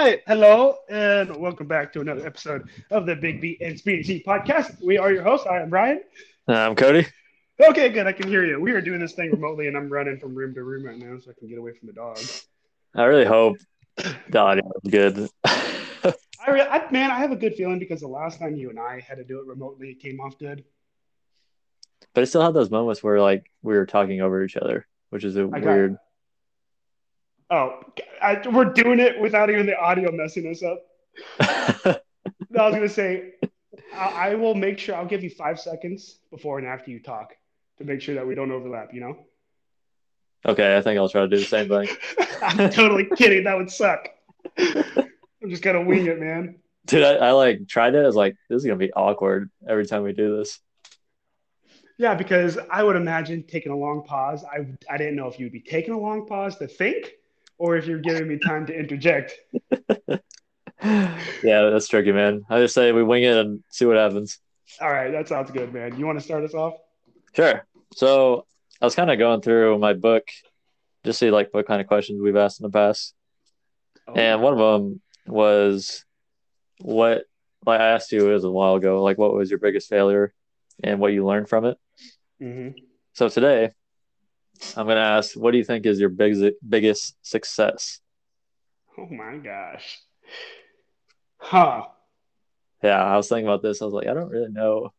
right. Hello, and welcome back to another episode of the Big B and Speedy T podcast. We are your hosts. I am Brian. Uh, I'm Cody. Okay, good. I can hear you. We are doing this thing remotely, and I'm running from room to room right now so I can get away from the dog. I really hope the audio is good. I, re- I man, I have a good feeling because the last time you and I had to do it remotely, it came off good. but it still had those moments where like we were talking over each other, which is a I got weird. Oh, I, we're doing it without even the audio messing us up. No, I was gonna say, I, I will make sure I'll give you five seconds before and after you talk to make sure that we don't overlap. You know. okay, I think I'll try to do the same thing. I'm totally kidding. That would suck. I'm just gonna wing it, man. Dude, I, I like tried it. I was like, this is gonna be awkward every time we do this. Yeah, because I would imagine taking a long pause. I I didn't know if you'd be taking a long pause to think, or if you're giving me time to interject. yeah, that's tricky, man. I just say we wing it and see what happens. All right, that sounds good, man. You want to start us off? Sure. So I was kind of going through my book, just see like what kind of questions we've asked in the past. Oh, And one of them was what like I asked you it was a while ago, like what was your biggest failure and what you learned from it. Mhm. So today I'm gonna ask what do you think is your biggest biggest success? Oh my gosh. Huh. Yeah, I was thinking about this. I was like, I don't really know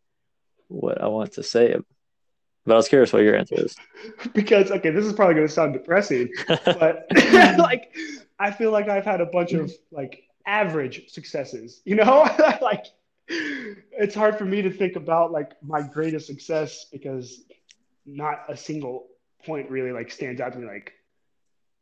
what I want to say. But I was curious what your answer is. Because okay, this is probably gonna sound depressing, but like I feel like I've had a bunch of like average successes, you know? like it's hard for me to think about like my greatest success because not a single point really like stands out to me like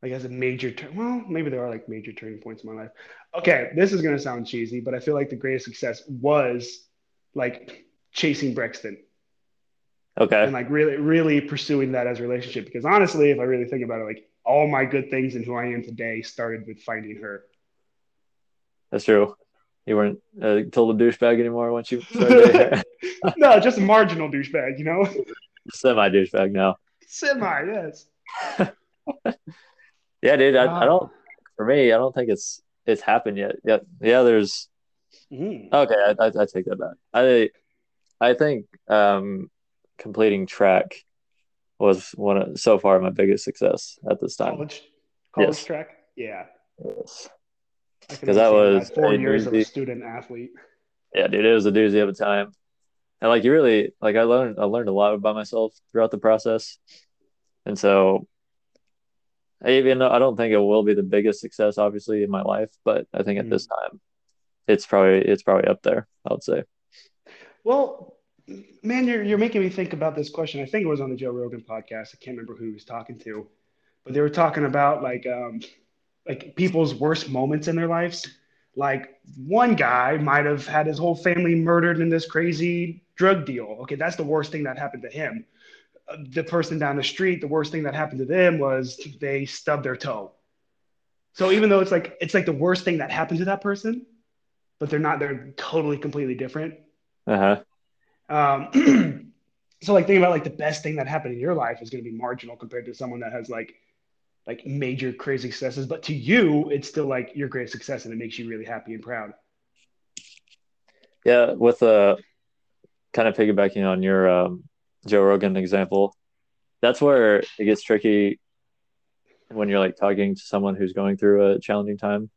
like as a major turn well maybe there are like major turning points in my life okay this is going to sound cheesy but i feel like the greatest success was like chasing brexton okay. and like really really pursuing that as a relationship because honestly if i really think about it like all my good things and who i am today started with finding her That's true. You weren't uh, told a douchebag anymore once you started no just a marginal douchebag you know semi douchebag now. Semi yes Yeah, dude. I, Wow. I don't. For me, I don't think it's it's happened yet. Yeah, yeah. There's Mhm. okay. I, I, I take that back. I I think um, completing track was one of so far my biggest success at this time. college college Yes. track yeah Yes. I that was four years of a student athlete Yeah, dude. It was a doozy of a time, and like you really like I learned I learned a lot about myself throughout the process, and so. Even though I don't think it will be the biggest success, obviously, in my life, but I think at this time, it's probably it's probably up there. I would say. Well, man, you're you're making me think about this question. I think it was on the Joe Rogan podcast. I can't remember who he was talking to, but they were talking about like um like people's worst moments in their lives. Like one guy might have had his whole family murdered in this crazy drug deal. Okay, that's the worst thing that happened to him. Uh, The person down the street, the worst thing that happened to them was they stubbed their toe. So even though it's like it's like the worst thing that happened to that person, but they're not they're totally completely different. Uh huh. Um, so like think about like the best thing that happened in your life is going to be marginal compared to someone that has like like major crazy successes. But to you, it's still like your greatest success and it makes you really happy and proud. Yeah, with uh, kind of piggybacking on your um, Joe Rogan example, that's where it gets tricky when you're like talking to someone who's going through a challenging time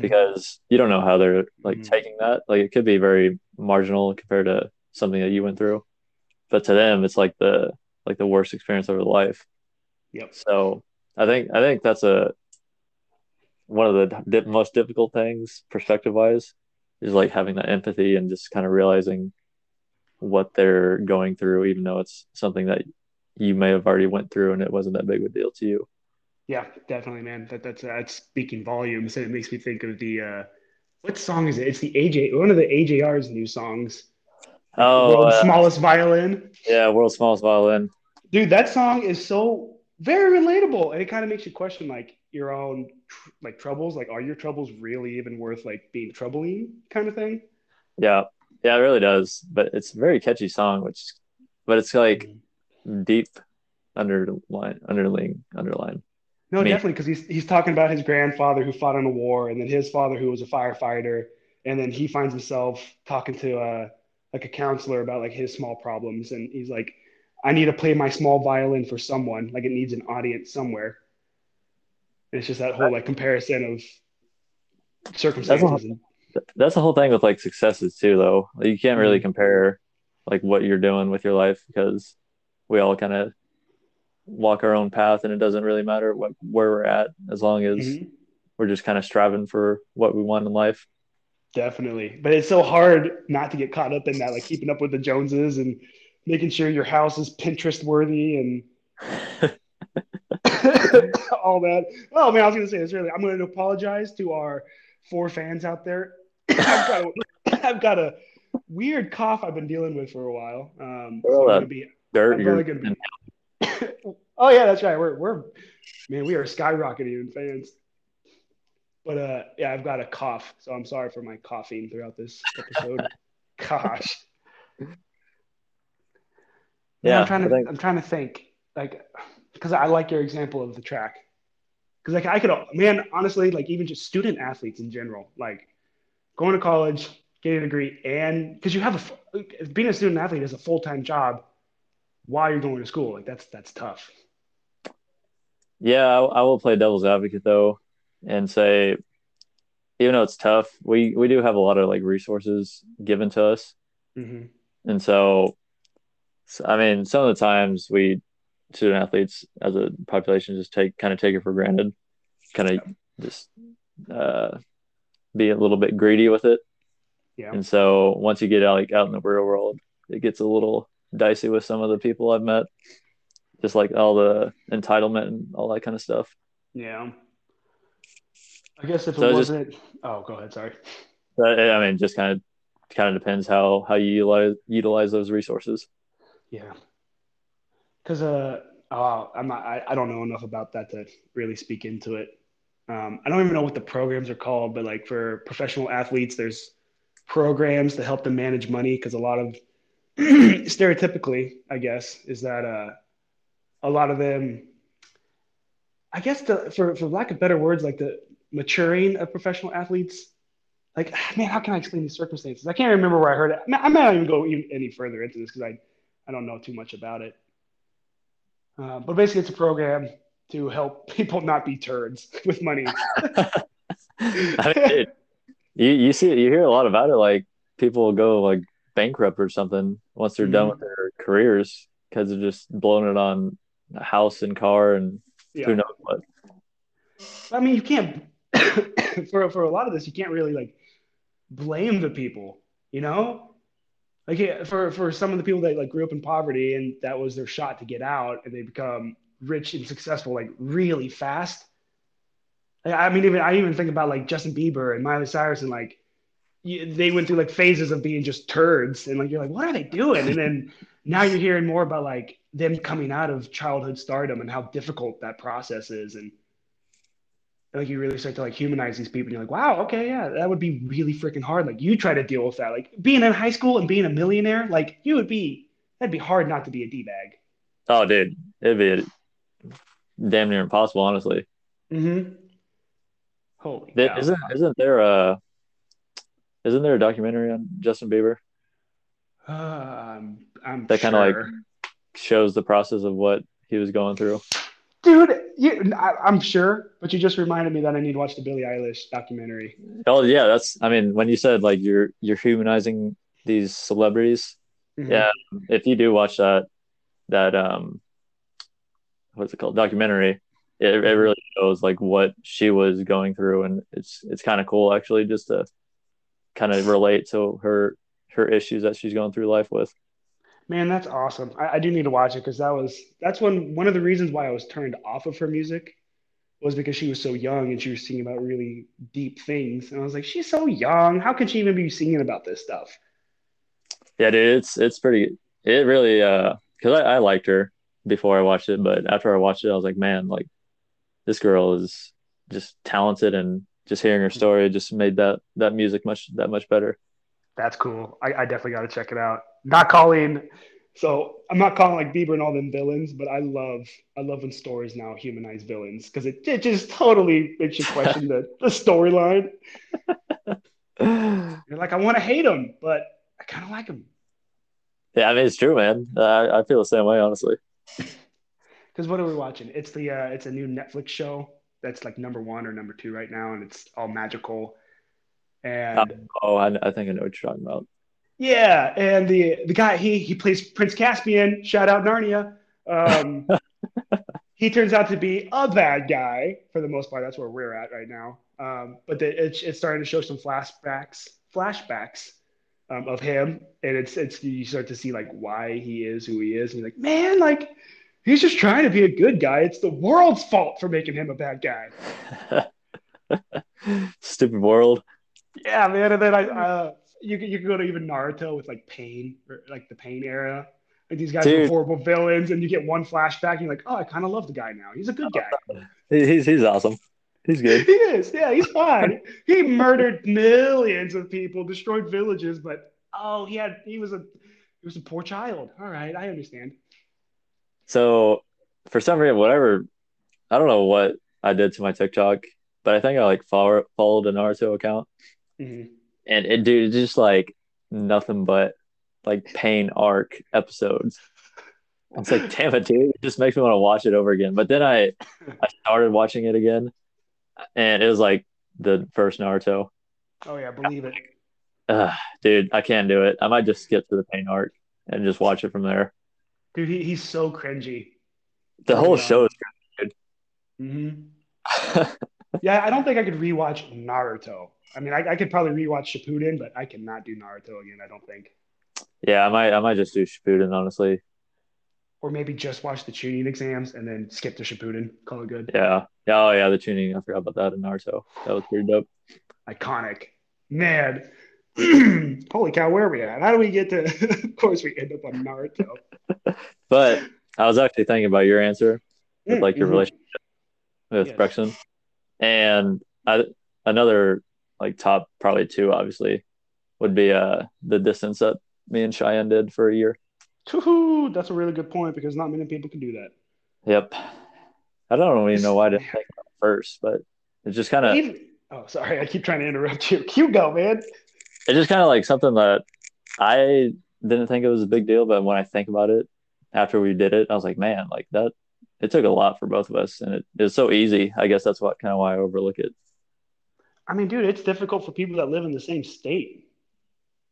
because you don't know how they're like Mhm. taking that. Like it could be very marginal compared to something that you went through, but to them, it's like the like the worst experience of their life. Yep. So I think I think that's a one of the di- most difficult things perspective wise is like having that empathy and just kind of realizing what they're going through, even though it's something that you may have already went through and it wasn't that big of a deal to you. Yeah, definitely, man. That that's that's speaking volumes, and it makes me think of the uh, what song is it? It's the AJ one of the AJR's new songs. Oh, World's uh, smallest violin. yeah, world's smallest violin. Dude, that song is so very relatable, and it kind of makes you question like your own tr- like troubles. Like, are your troubles really even worth like being troubling, kind of thing? Yeah, yeah, it really does. But it's a very catchy song, which, but it's like deep underline, underlying, underline. No, Me. definitely, because he's he's talking about his grandfather who fought in a war, and then his father who was a firefighter, and then he finds himself talking to uh like a counselor about like his small problems, and he's like, I need to play my small violin for someone, like it needs an audience somewhere. And it's just that whole like comparison of circumstances. and, That's the whole thing with like successes too, though. You can't really Mhm. compare like what you're doing with your life because we all kind of walk our own path, and it doesn't really matter what where we're at as long as Mhm. we're just kind of striving for what we want in life. Definitely. But it's so hard not to get caught up in that, like keeping up with the Joneses and making sure your house is Pinterest worthy and all that. Oh man, I was gonna say this really I'm gonna apologize to our four fans out there. I've got a, I've got a weird cough I've been dealing with for a while. Um, so Oh, I'm gonna be Dirt, I'm gonna be. oh yeah, that's right. We're we're man, we are skyrocketing in fans. But uh, yeah, I've got a cough, so I'm sorry for my coughing throughout this episode. Gosh. Yeah, Yeah, I'm trying to. think- I'm trying to think, like, because I like your example of the track. Because like I could, man, honestly, like even just student athletes in general, like going to college, getting a degree, and because you have a being a student athlete is a full time job while you're going to school. Like that's that's tough. Yeah, I, I will play devil's advocate though, and say, even though it's tough, we we do have a lot of like resources given to us, hmm and so, so I mean, some of the times we student athletes as a population just take kind of take it for granted, kind of just uh, be a little bit greedy with it, Yeah. and so once you get out like out in the real world, it gets a little dicey with some of the people I've met, just like all the entitlement and all that kind of stuff. Yeah. I guess if it So just- wasn't, oh, go ahead. Sorry. But, I mean, just kind of kind of depends how how you utilize utilize those resources. Yeah. Because uh, oh, I'm not. I, I don't know enough about that to really speak into it. Um, I don't even know what the programs are called, but like for professional athletes, there's programs to help them manage money because a lot of stereotypically, I guess, is that uh, a lot of them, I guess, the, for for lack of better words, like the maturing of professional athletes. Like, man, how can I explain these circumstances? I can't remember where I heard it. I, might not even go even any further into this because I I don't know too much about it. Uh, but basically, it's a program to help people not be turds with money. I mean, dude, you you see you hear a lot about it. Like people will go like bankrupt or something once they're done Mhm. with their careers because they're just blowing it on a house and car and who knows what. I mean, you can't for for a lot of this, you can't really like blame the people. You know, like yeah, for for some of the people that like grew up in poverty and that was their shot to get out and they become rich and successful like really fast. I mean, even I even think about like Justin Bieber and Miley Cyrus and like they went through like phases of being just turds. And like you're like, what are they doing? And then now you're hearing more about like them coming out of childhood stardom and how difficult that process is. And like you really start to like humanize these people. And you're like wow okay yeah that would be really freaking hard. Like you try to deal with that. Like being in high school and being a millionaire like you would be that'd be hard not to be a d-bag. Oh, dude, it'd be damn near impossible, honestly. mm-hmm holy Th- cow. Isn't isn't there a isn't there a documentary on Justin Bieber um, i'm that kind of like shows the process of what he was going through? dude you, I, i'm sure but you just reminded me that i need to watch the billie eilish documentary Oh yeah, that's. I mean, when you said like you're you're humanizing these celebrities, Mhm. yeah. If you do watch that that um, what's it called documentary, it, it Mhm. really shows like what she was going through, and it's it's kind of cool actually just to kind of relate to her her issues that she's going through life with. Man, that's awesome. I, I do need to watch it because that was that's when one of the reasons why I was turned off of her music was because she was so young and she was singing about really deep things. And I was like, she's so young. How can she even be singing about this stuff? Yeah, dude, it's it's pretty. It really uh, because I, I liked her before I watched it, but after I watched it, I was like, man, like this girl is just talented, and just hearing her story just made that that music much that much better. That's cool. I, I definitely got to check it out. Not calling So I'm not calling like Bieber and all them villains, but I love I love when stories now humanize villains because it, it just totally makes you question the, the storyline. You're like, I want to hate him, but I kind of like him. Yeah, I mean it's true, man. I, I feel the same way, honestly. Because what are we watching? It's the uh, it's a new Netflix show that's like number one or number two right now, and it's all magical. And oh, I, I think I know what you're talking about. Yeah, and the the guy he he plays Prince Caspian. Shout out Narnia. Um, he turns out to be a bad guy for the most part. That's where we're at right now. Um, but the, it's it's starting to show some flashbacks flashbacks um, of him, and it's it's you start to see like why he is who he is, and you're like, man, like he's just trying to be a good guy. It's the world's fault for making him a bad guy. Stupid world. Yeah, man. And then I. Uh, you could you could go to even Naruto with like Pain or like the Pain era. Like these guys Dude. are horrible villains, and you get one flashback, and you're like, oh, I kind of love the guy now. He's a good guy. He's he's awesome. He's good. he is. Yeah, he's fine. he murdered millions of people, destroyed villages, but oh, he had he was a he was a poor child. All right, I understand. So for some reason, whatever, I don't know what I did to my TikTok, but I think I like follow, followed a Naruto account. Mm-hmm and it dude it's just like nothing but like pain arc episodes. It's like, damn it, dude, it just makes me want to watch it over again. But then I I started watching it again, and it was like the first Naruto. Oh yeah, believe it. Uh, dude, I can't do it. I might just skip to the pain arc and just watch it from there. Dude, he, he's so cringy. The whole show is cringy, dude. Mm-hmm. yeah, I don't think I could rewatch Naruto. I mean, I, I could probably rewatch Shippuden, but I cannot do Naruto again. I don't think. Yeah, I might. I might just do Shippuden, honestly. Or maybe just watch the Chunin exams and then skip to Shippuden. Call it good. Yeah. Yeah. Oh yeah, the Chunin. I forgot about that in Naruto. That was pretty dope. Iconic, man. Holy cow, where are we at? How do we get to? of course, we end up on Naruto. but I was actually thinking about your answer with like your mm-hmm. relationship with yes. Brexton, and I, another like top probably two obviously would be uh the distance that me and Cheyenne did for a year. That's a really good point because not many people can do that. Yep. I don't even know why I didn't think about first, but it's just kind of. Oh, sorry, I keep trying to interrupt you. You go, man. It's just kind of like something that I didn't think it was a big deal, but when I think about it after we did it, I was like, man, like that. It took a lot for both of us, and it, it was so easy. I guess that's what kind of why I overlook it. I mean, dude, it's difficult for people that live in the same state.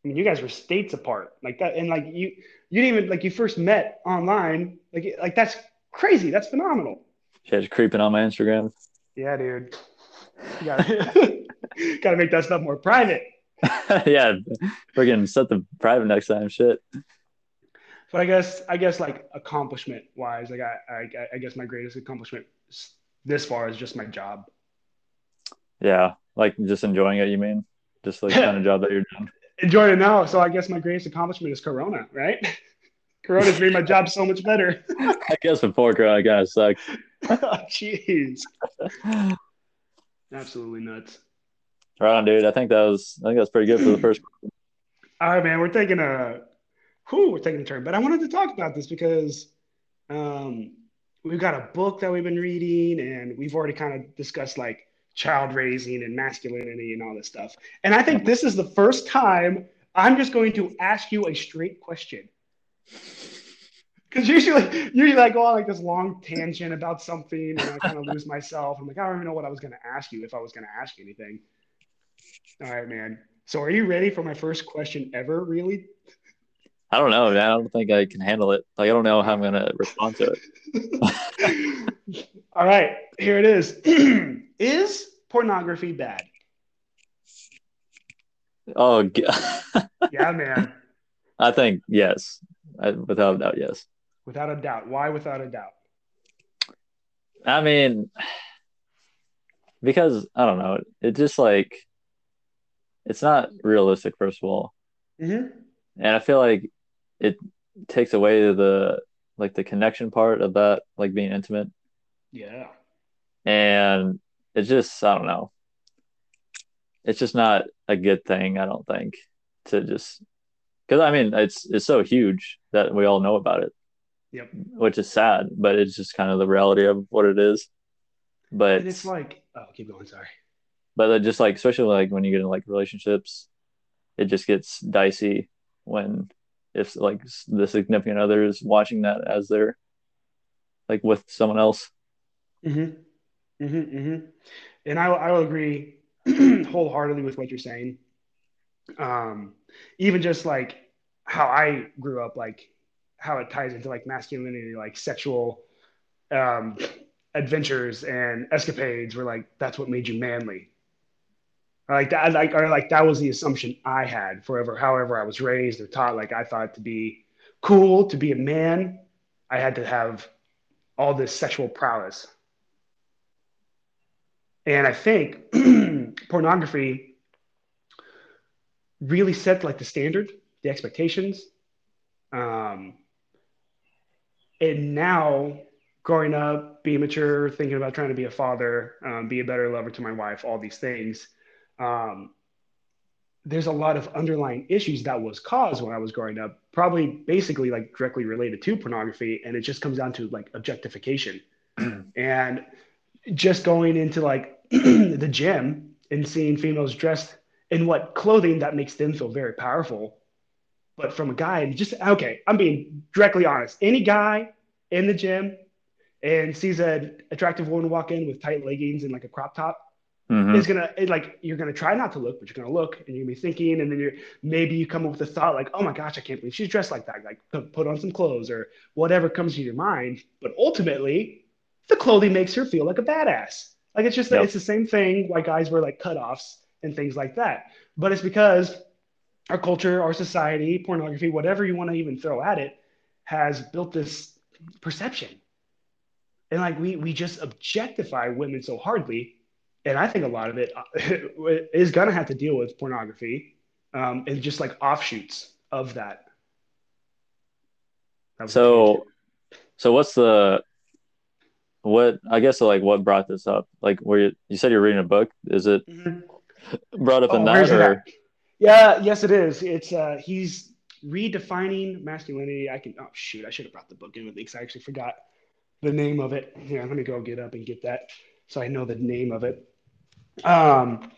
I mean, you guys were states apart, like that, and like you, you didn't even like you first met online, like like that's crazy. That's phenomenal. Yeah, just creeping on my Instagram. Yeah, dude. You gotta, gotta make that stuff more private. yeah, freaking set the private next time. Shit. But I guess I guess like accomplishment wise, like I, I I guess my greatest accomplishment this far is just my job. Yeah, like just enjoying it, you mean? Just like kind of job that you're doing. Enjoying it now. So I guess my greatest accomplishment is Corona, right? Corona's made my job so much better. I guess before Corona kind of sucked. Jeez. Absolutely nuts. Right on, dude. I think that was I think that's pretty good for the first. All right, man. We're taking a who we're taking a turn, but I wanted to talk about this because um, we've got a book that we've been reading, and we've already kind of discussed like child raising and masculinity and all this stuff. And I think this is the first time I'm just going to ask you a straight question. Because usually, usually I go on like this long tangent about something and I kind of lose myself. I'm like, I don't even know what I was going to ask you if I was going to ask you anything. All right, man. So are you ready for my first question ever, really? I don't know, man. I don't think I can handle it. Like, I don't know how I'm going to respond to it. All right, here it is. is pornography bad? Oh, yeah, man. I think yes, I, without a doubt, yes. Without a doubt. Why without a doubt? I mean, because I don't know. It just like it's not realistic, first of all, mm-hmm. and I feel like it takes away the like the connection part of that, like being intimate. Yeah. And it's just I don't know. It's just not a good thing, I don't think, to just because I mean it's it's so huge that we all know about it. Yep. Which is sad, but it's just kind of the reality of what it is. But and it's like, oh, keep going. Sorry. But just like, especially like when you get in like relationships, it just gets dicey when if like the significant other is watching that as they're like with someone else. Mm-hmm. Mm-hmm. Mm-hmm. And I I will agree wholeheartedly with what you're saying. Um, even just like how I grew up, like how it ties into like masculinity, like sexual um, adventures and escapades were like that's what made you manly. Like that, like or like that was the assumption I had forever. However, I was raised or taught, like I thought to be cool to be a man, I had to have all this sexual prowess. And I think pornography really set like the standard, the expectations. Um, and now growing up, being mature, thinking about trying to be a father, um, be a better lover to my wife, all these things. Um, there's a lot of underlying issues that was caused when I was growing up, probably basically like directly related to pornography. And it just comes down to like objectification and just going into like the gym and seeing females dressed in what clothing that makes them feel very powerful. But from a guy, just okay, I'm being directly honest. Any guy in the gym and sees an attractive woman walk in with tight leggings and like a crop top, mm-hmm. is gonna like you're gonna try not to look, but you're gonna look and you're gonna be thinking, and then you're maybe you come up with a thought like, oh my gosh, I can't believe she's dressed like that. Like put, put on some clothes or whatever comes to your mind. But ultimately, the clothing makes her feel like a badass. Like it's just yep. it's the same thing why guys wear like cutoffs and things like that. But it's because our culture, our society, pornography, whatever you want to even throw at it, has built this perception. And like we we just objectify women so hardly. And I think a lot of it is gonna have to deal with pornography um, and just like offshoots of that. that so, so what's the what I guess like what brought this up? Like where you, you said you're reading a book. Is it mm-hmm. brought up oh, in that or? Yeah, yes, it is. It's uh he's redefining masculinity. I can oh shoot, I should have brought the book in with me because I actually forgot the name of it. Yeah, let me go get up and get that so I know the name of it. Um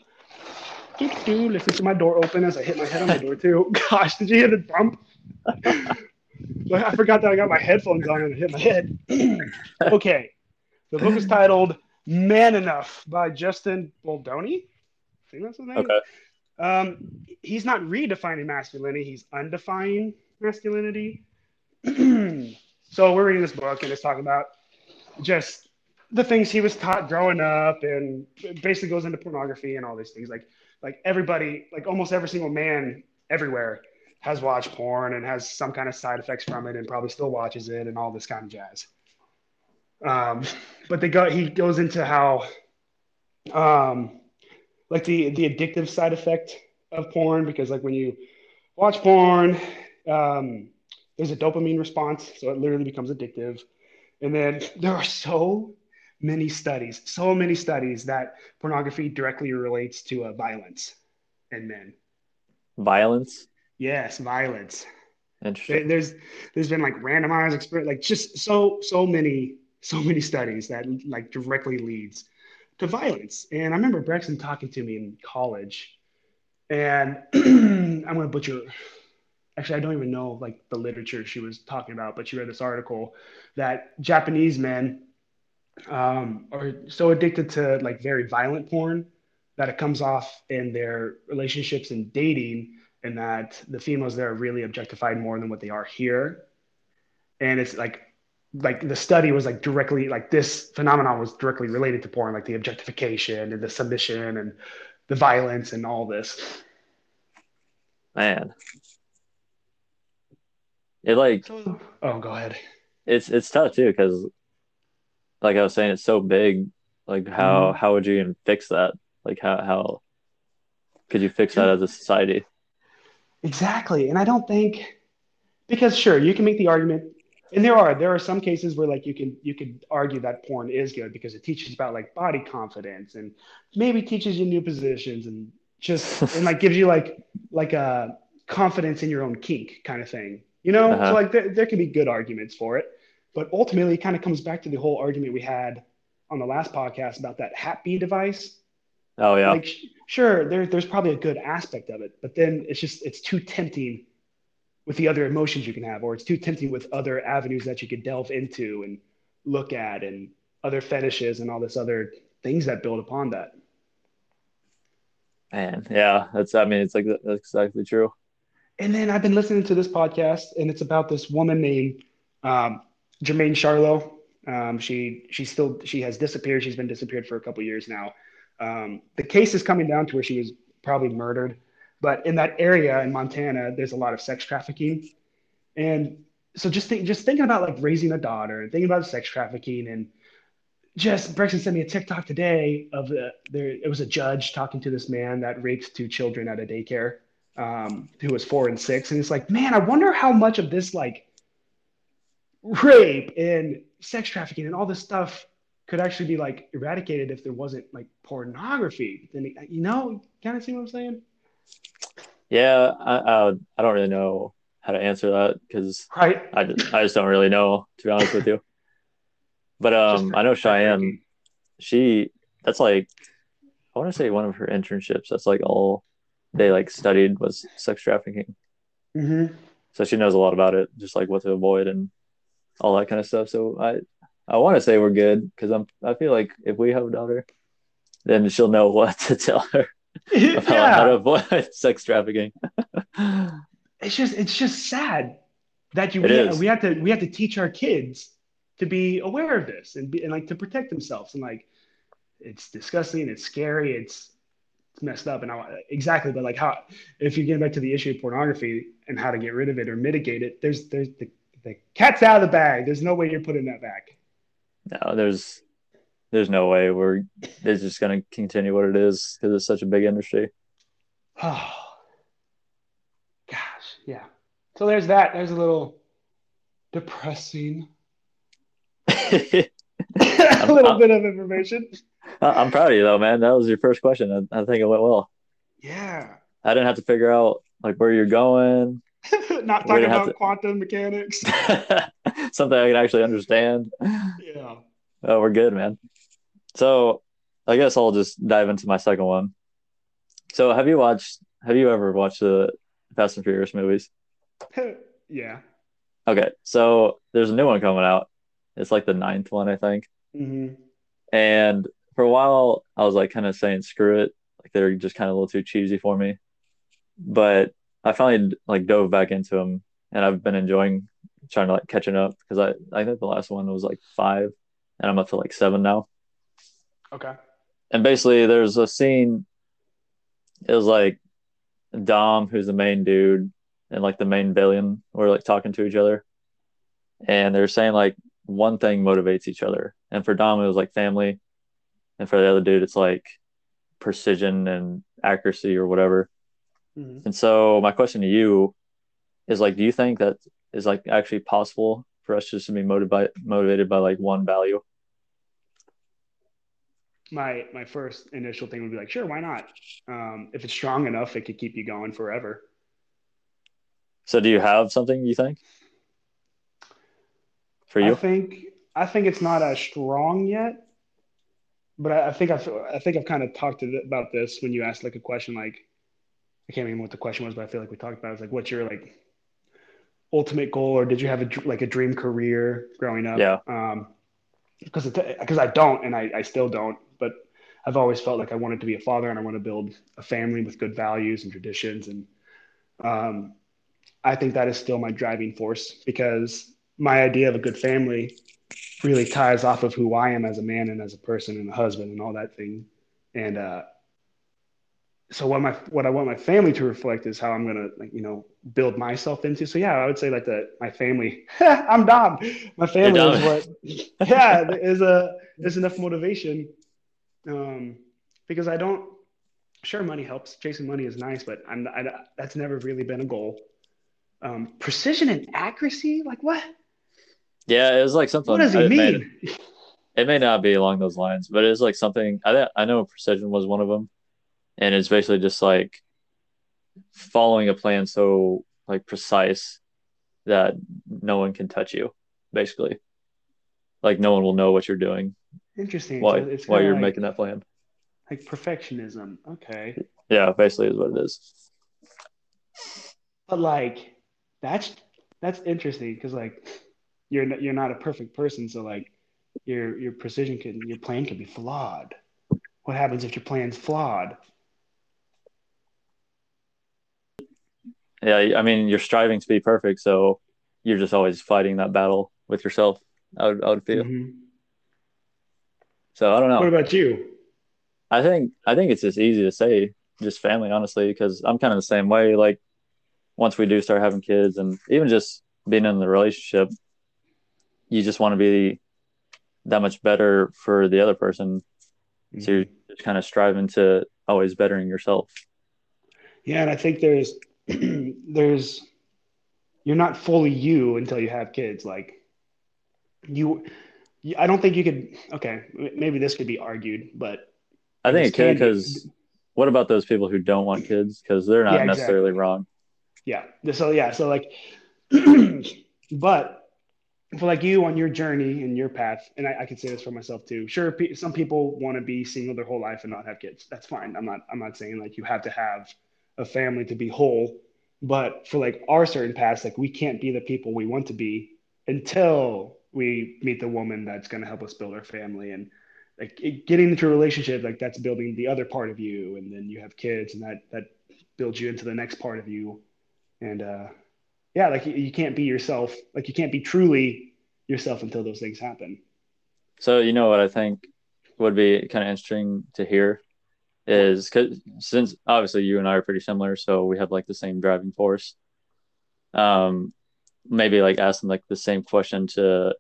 do listen to my door open as I hit my head on the door too. Gosh, did you hear the bump? I forgot that I got my headphones on and it hit my head. okay. The book is titled Man Enough by Justin Baldoni. I think that's the name. Okay. Um, he's not redefining masculinity, he's undefining masculinity. so we're reading this book and it's talking about just the things he was taught growing up and basically goes into pornography and all these things. Like like everybody, like almost every single man everywhere has watched porn and has some kind of side effects from it and probably still watches it and all this kind of jazz. Um, but they go, he goes into how, um, like the the addictive side effect of porn because like when you watch porn, um, there's a dopamine response, so it literally becomes addictive. And then there are so many studies, so many studies that pornography directly relates to uh, violence in men. Violence. Yes, violence. Interesting. There's there's been like randomized experience, like just so so many so many studies that like directly leads to violence. And I remember Braxton talking to me in college, and I'm gonna butcher. Actually, I don't even know like the literature she was talking about, but she read this article that Japanese men um, are so addicted to like very violent porn that it comes off in their relationships and dating, and that the females there are really objectified more than what they are here. And it's like like the study was like directly like this phenomenon was directly related to porn, like the objectification and the submission and the violence and all this. Man, it like oh, go ahead. It's it's tough too because, like I was saying, it's so big. Like how mm. how would you even fix that? Like how how could you fix that as a society? Exactly, and I don't think because sure you can make the argument and there are there are some cases where like you can you could argue that porn is good because it teaches about like body confidence and maybe teaches you new positions and just and like gives you like like a confidence in your own kink kind of thing. You know, Uh-huh. so like there, there can be good arguments for it, but ultimately it kind of comes back to the whole argument we had on the last podcast about that Happy device. Oh yeah. Like, sure, there, there's probably a good aspect of it, but then it's just it's too tempting with the other emotions you can have, or it's too tempting with other avenues that you could delve into and look at, and other fetishes and all this other things that build upon that. Man, yeah, that's. I mean, it's like that's exactly true. And then I've been listening to this podcast, and it's about this woman named um, Jermain Charlo. Um, she she still she has disappeared. She's been disappeared for a couple years now. Um, the case is coming down to where she was probably murdered, but in that area in Montana, there's a lot of sex trafficking, and so just think, just thinking about like raising a daughter thinking about sex trafficking and just Brexton sent me a TikTok today of the there. It was a judge talking to this man that raped two children at a daycare um, who was four and six, and it's like, man, I wonder how much of this like rape and sex trafficking and all this stuff could actually be like eradicated if there wasn't like pornography. Then you know, kind of see what I'm saying? Yeah, I I, I don't really know how to answer that because Right? I just, I just don't really know to be honest with you. But um, I know Cheyenne. She that's like I want to say one of her internships. That's like all they like studied was sex trafficking. hmm So she knows a lot about it, just like what to avoid and all that kind of stuff. So I I want to say we're good because I'm I feel like if we have a daughter, then she'll know what to tell her about how to avoid sex trafficking. it's just it's just sad that you we, we have to we have to teach our kids to be aware of this and be and like to protect themselves and like it's disgusting, it's scary, it's it's messed up and I, exactly but like how if you get back to the issue of pornography and how to get rid of it or mitigate it there's there's the, the cat's out of the bag. There's no way you're putting that back. No, there's there's no way. We're it's just gonna continue what it is because it's such a big industry. oh gosh yeah. So there's that. There's a little depressing. A little I'm- bit of information. I'm proud of you though, man. That was your first question. I, I think it went well. yeah. I didn't have to figure out like where you're going, not talking about to- quantum mechanics something I can actually understand. yeah Oh, we're good, man. So I guess I'll just dive into my second one. So have you watched have you ever watched the Fast and Furious movies? yeah Okay, so there's a new one coming out. It's like the ninth one, I think. hmm And for a while I was like kind of saying screw it. Like they're just kind of a little too cheesy for me. But I finally like dove back into them and I've been enjoying trying to like catching up because I, I think the last one was like five and I'm up to like seven now. okay. And basically there's a scene it was like dom who's the main dude and like the main villain were like talking to each other. And they're saying like one thing motivates each other. And for dom it was like family. And for the other dude it's like precision and accuracy or whatever hmm and so my question to you is like do you think that is like actually possible for us just to be motivated motivated by like one value my my first initial thing would be like, sure, why not? Um, if it's strong enough, it could keep you going forever. so do you have something you think for you? I think I think it's not as strong yet, but I, I think I've I think I've kind of talked about this when you asked like a question like I can't remember what the question was, but I feel like we talked about it. It's like what's your like ultimate goal, or did you have a like a dream career growing up? Yeah. Um, because because I don't, and I, I still don't, but I've always felt like I wanted to be a father and I want to build a family with good values and traditions, and um, I think that is still my driving force because my idea of a good family really ties off of who I am as a man and as a person and a husband and all that thing. And uh, so what my what I want my family to reflect is how I'm gonna like you know build myself into. So yeah, I would say like that my family. I'm Dom. My family You're is what. Yeah, is a is enough motivation. Um, because I don't. Sure, money helps. Chasing money is nice, but I'm I, that's never really been a goal. Um, precision and accuracy, like what? Yeah, it was like something. What does he it may- mean? it may not be along those lines, but it's like something. I I know precision was one of them, and it's basically just like following a plan so like precise that no one can touch you, basically. Like no one will know what you're doing. Interesting. Why So while you're like, making that plan. like perfectionism. Okay. Yeah, basically is what it is. But like that's that's interesting because like you're not, you're not a perfect person, so like your your precision can your plan can be flawed. What happens if your plan's flawed? Yeah, I mean you're striving to be perfect, so you're just always fighting that battle with yourself. I would I would feel. Mhm. So I don't know. What about you? I think I think it's just easy to say just family, honestly, because I'm kind of the same way. Like once we do start having kids, and even just being in the relationship, you just want to be that much better for the other person. So you're just kind of striving to always bettering yourself. Yeah, and I think there's there's you're not fully you until you have kids. Like you, I don't think you could. Okay, maybe this could be argued, but I think it can because what about those people who don't want kids? Because they're not Yeah, necessarily wrong. yeah. So yeah, so like, but for like you on your journey and your path, and I, I can say this for myself too. Sure, pe- some people want to be single their whole life and not have kids. That's fine. I'm not. I'm not saying like you have to have a family to be whole. But for like our certain paths, like we can't be the people we want to be until we meet the woman that's going to help us build our family. And like it, getting into a relationship like that's building the other part of you. And then you have kids and that that builds you into the next part of you. And uh yeah like you, you can't be yourself like you can't be truly yourself until those things happen. So you know what I think would be kind of interesting to hear is because since obviously you and I are pretty similar, so we have like the same driving force. Um, maybe like asking like the same question to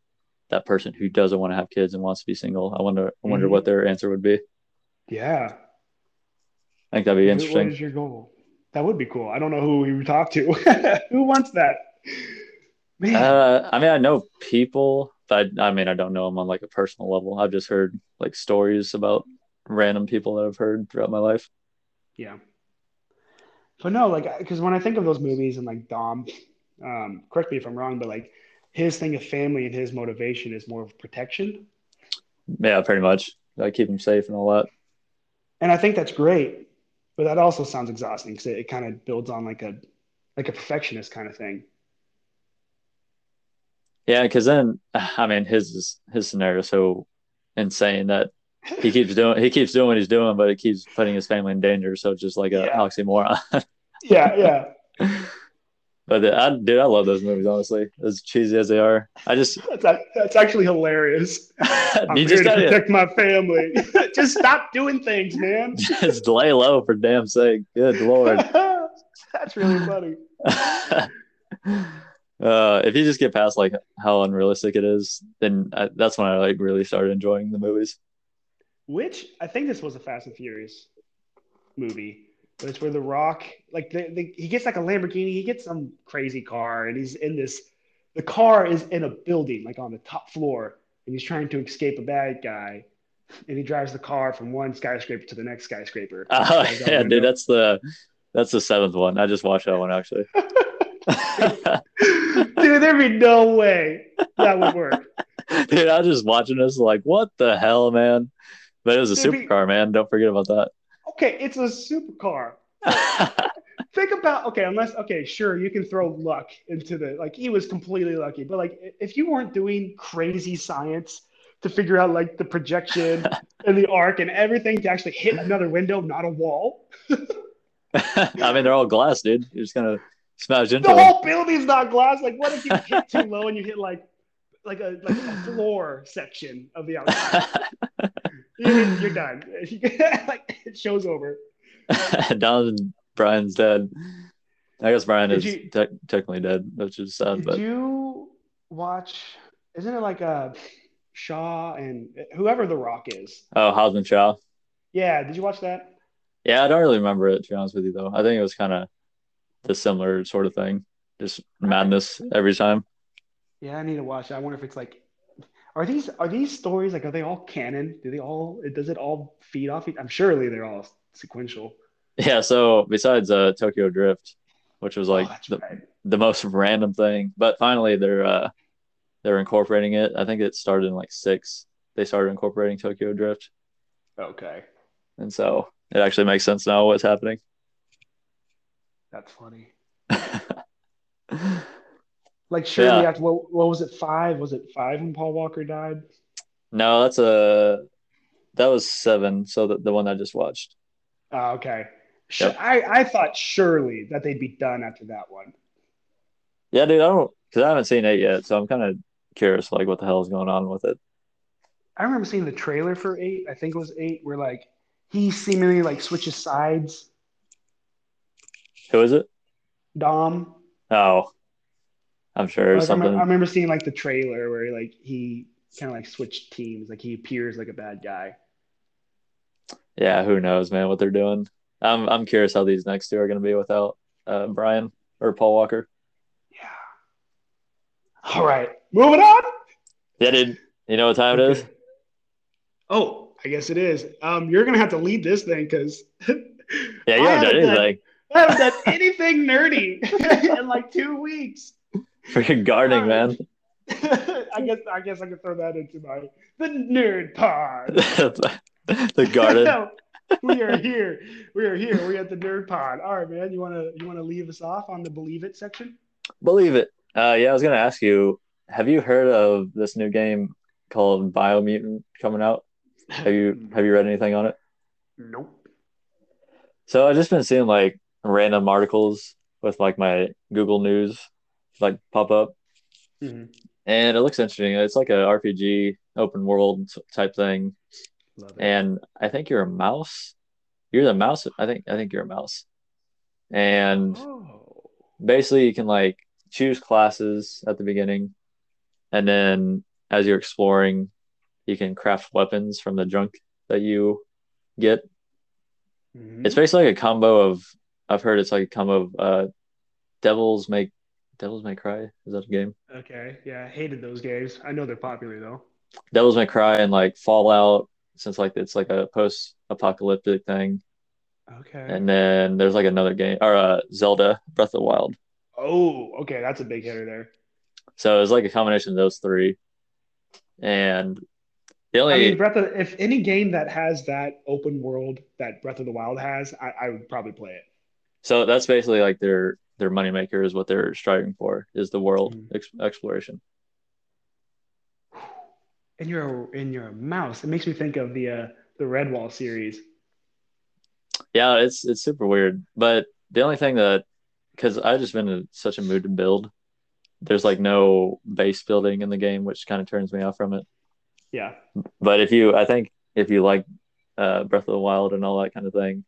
that person who doesn't want to have kids and wants to be single. I wonder, I wonder Mhm. what their answer would be. yeah I think that'd be interesting. what is your goal that would be cool i don't know who we would talk to who wants that man Uh, I mean, I know people, but I, I mean, I don't know them on like a personal level. I've just heard like stories about random people that I've heard throughout my life. Yeah. But no, like, because when I think of those movies and like Dom, um, correct me if I'm wrong, but like his thing of family and his motivation is more of protection. Yeah, pretty much. I keep him safe and all that. And I think that's great. But that also sounds exhausting because it, it kind of builds on like a like a perfectionist kind of thing. Yeah, because then I mean his his scenario is so insane that he keeps doing he keeps doing what he's doing, but it keeps putting his family in danger. So it's just like a Yeah. oxymoron. Yeah, yeah. but the, I, dude, I love those movies. Honestly, as cheesy as they are, I just That's that's actually hilarious. I'm you here just to protect my family. just stop doing things, man. just lay low for damn sake. Good lord. that's really funny. uh, if you just get past like how unrealistic it is, then I, that's when I like really started enjoying the movies. Which I think this was a Fast and Furious movie, but it's where The Rock, like the, the, he gets like a Lamborghini, he gets some crazy car, and he's in this. The car is in a building, like on the top floor, and he's trying to escape a bad guy, and he drives the car from one skyscraper to the next skyscraper. Oh Drives out the yeah, window. dude, that's the that's the seventh one. I just watched that one actually. Dude, there'd be no way that would work. dude, I was just watching this like, what the hell, man? But it was a be- supercar, man. Don't forget about that. Okay, it's a supercar. think about okay unless okay sure you can throw luck into the like he was completely lucky but like if you weren't doing crazy science to figure out like the projection and the arc and everything to actually hit another window not a wall I mean, they're all glass, dude. You're just gonna smash into the them. whole building's not glass like what if you hit too low and you hit like like a like a floor section of the outside you're, you're done like it shows over Don Brian's dead. I guess Brian Did is you- te- technically dead, which is sad. Did But you watch? Isn't it like a Shaw and whoever The Rock is? oh, Hobbs and Shaw. Yeah, did you watch that? Yeah, I don't really remember it to be honest with you, though. I think it was kind of the similar sort of thing, just madness every time. Yeah, I need to watch it. I wonder if it's like, are these are these stories like are they all canon? Do they all does it all feed off? each- I'm surely they're all sequential. Yeah, so besides uh, Tokyo Drift, which was like oh, the, right. the most random thing, but finally they're uh, they're incorporating it. I think it started in like six. They started incorporating Tokyo Drift, Okay, and so it actually makes sense now what's happening. that's funny. Like surely Yeah. after what, what was it? Five? Was it five when Paul Walker died? no, that's a that was seven. So the, the one I just watched. Oh, okay. Yep. I, I thought surely that they'd be done after that one. Yeah, dude, I don't because I haven't seen eight yet, so I'm kind of curious like what the hell is going on with it. I remember seeing the trailer for eight. I think it was eight, where like he seemingly like switches sides. Who is it? Dom. Oh, I'm sure Like, I, something. remember, I remember seeing like the trailer where like he kind of like switched teams. Like he appears like a bad guy. Yeah, who knows, man, what they're doing. I'm I'm curious how these next two are going to be without uh, Brian or Paul Walker. Yeah. All right, moving on. Yeah, dude. You know what time it is? Oh, I guess it is. Um, you're gonna have to lead this thing because Yeah, you haven't done haven't done- anything. I haven't done anything nerdy in like two weeks. Freaking gardening, man. I guess I guess I can throw that into my the nerd pod. the garden. we are here. We are here. We're at the nerd pod. All right, man. You wanna you wanna leave us off on the believe it section? Believe it. Uh, yeah, I was gonna ask you. Have you heard of this new game called Biomutant coming out? Have you have you read anything on it? Nope. So I've just been seeing like random articles with like my Google News like pop up, Mhm. and it looks interesting. It's like a RPG open world type thing, and I think you're a mouse. You're the mouse. I think I think you're a mouse, and oh. basically you can like choose classes at the beginning, and then as you're exploring, you can craft weapons from the junk that you get. Mhm. It's basically like a combo of. I've heard it's like a combo of uh, Devils Make Devils May Cry. Is that a game? Okay. Yeah, I hated those games. I know they're popular though. Devils May Cry and like Fallout, since like it's like a post-apocalyptic thing. Okay. And then there's like another game or uh, Zelda Breath of the Wild. oh, okay. That's a big hitter there. So it's like a combination of those three. And the only I mean, Breath of if any game that has that open world that Breath of the Wild has, I, I would probably play it. so that's basically like their their moneymaker is what they're striving for is the world Mhm. ex- exploration. And you're a, and you're a mouse. It makes me think of the uh, the Redwall series. Yeah, it's it's super weird. But the only thing that because I've just been in such a mood to build, there's like no base building in the game, which kind of turns me off from it. Yeah. But if you, I think if you like uh, Breath of the Wild and all that kind of thing,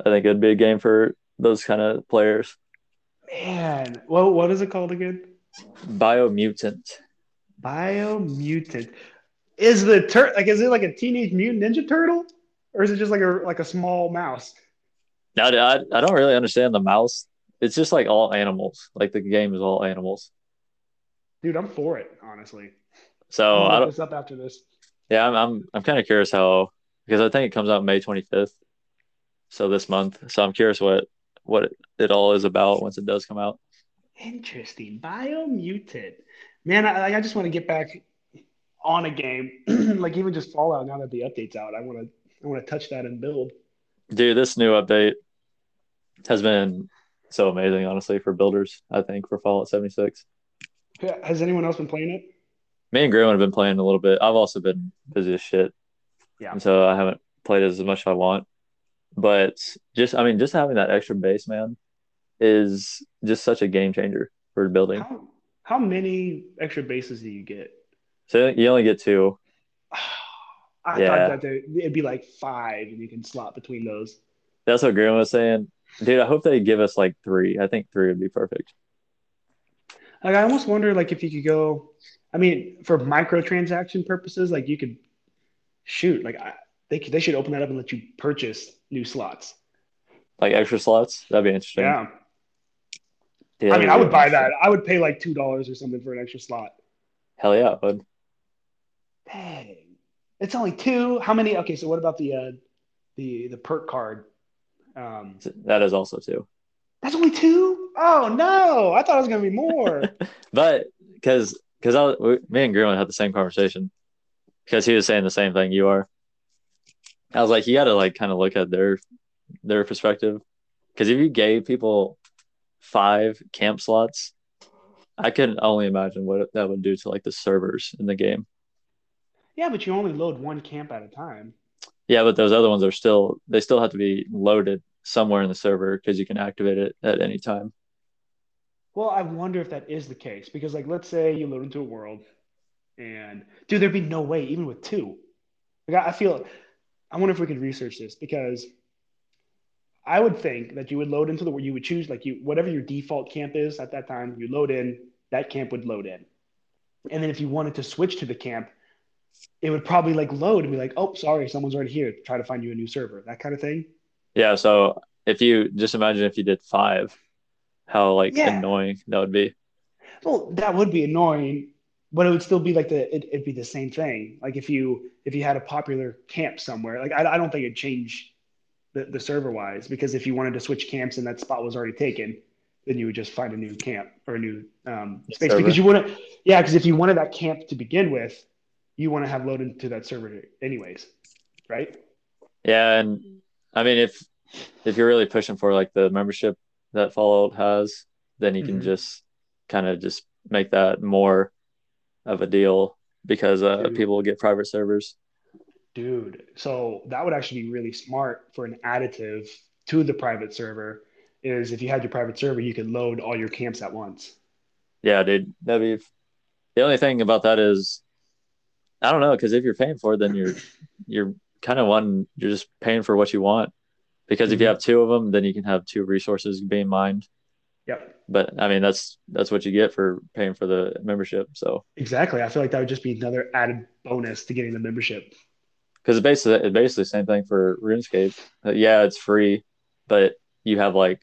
I think it'd be a game for those kind of players. Man, well, what is it called again? Biomutant. Biomutant. Is the tur like is it like a teenage mutant ninja turtle, or is it just like a like a small mouse? No, I, I don't really understand the mouse. It's just like all animals. Like the game is all animals. Dude, I'm for it. Honestly, So I'm I don't. this up after this. Yeah, I'm I'm, I'm kind of curious how because I think it comes out May 25th, so this month. So I'm curious what what it, all is about once it does come out. Interesting. Biomutant. Man, I, I just want to get back on a game, like even just Fallout. Now that the update's out, I want to I want to touch that and build. Dude, this new update has been so amazing, honestly, for builders. I think for Fallout 76. Has anyone else been playing it? Me and Gruen have been playing a little bit. I've also been busy as shit, Yeah. and so I haven't played as much as I want. But just, I mean, just having that extra base, man, is just such a game changer for building. How, how many extra bases do you get? So you only get two. I Yeah. thought that there, it'd be like five, and you can slot between those. That's what Gruen was saying. Dude, I hope they give us like three. I think three would be perfect. Like I almost wonder, like if you could go. I mean, for microtransaction purposes, like you could shoot. Like I, they they should open that up and let you purchase new slots. Like extra slots. That'd be interesting. Yeah, Dude, I mean, I would buy that. I would pay like two dollars or something for an extra slot. Hell yeah, bud. Dang, it's only two. How many? Okay, so what about the uh, the the perk card? Um, That is also two. that's only two. Oh no! I thought it was gonna be more. but because because me and Greenland had the same conversation because he was saying the same thing you are. I was like, you got to like kind of look at their their perspective because if you gave people five camp slots, I can only imagine what that would do to like the servers in the game. yeah, but you only load one camp at a time. Yeah, but those other ones are still they still have to be loaded somewhere in the server because you can activate it at any time. Well, I wonder if that is the case because, like, let's say you load into a world, and dude, there'd be no way, even with two. Like, I I feel, I wonder if we could research this because I would think that you would load into the where you would choose like you whatever your default camp is at that time, you load in, that camp would load in, and then if you wanted to switch to the camp, it would probably like load and be like, oh, sorry, someone's already here. Try to find you a new server, that kind of thing. Yeah, so if you just imagine if you did five, how like Yeah. annoying that would be. Well, that would be annoying, but it would still be like the it, it'd be the same thing. Like if you if you had a popular camp somewhere, like I, I don't think it'd change the, the server wise because if you wanted to switch camps and that spot was already taken, then you would just find a new camp or a new um, space Server. because you wouldn't. Yeah, because if you wanted that camp to begin with, you want to have loaded to that server anyways, right? Yeah, and I mean if if you're really pushing for like the membership that Fallout has, then you can Mhm. just kind of just make that more of a deal because uh, Dude. people will get private servers. Dude, so that would actually be really smart for an additive to the private server. Is if you had your private server, you could load all your camps at once. Yeah, dude, that'd be. The only thing about that is, I don't know, because if you're paying for it, then you're you're kind of one. You're just paying for what you want. Because if you Mhm. have two of them, then you can have two resources being mined. Yep, But I mean, that's that's what you get for paying for the membership. So exactly. I feel like that would just be another added bonus to getting the membership. because it's basically it's basically the same thing for RuneScape. Uh, yeah, it's free, but you have like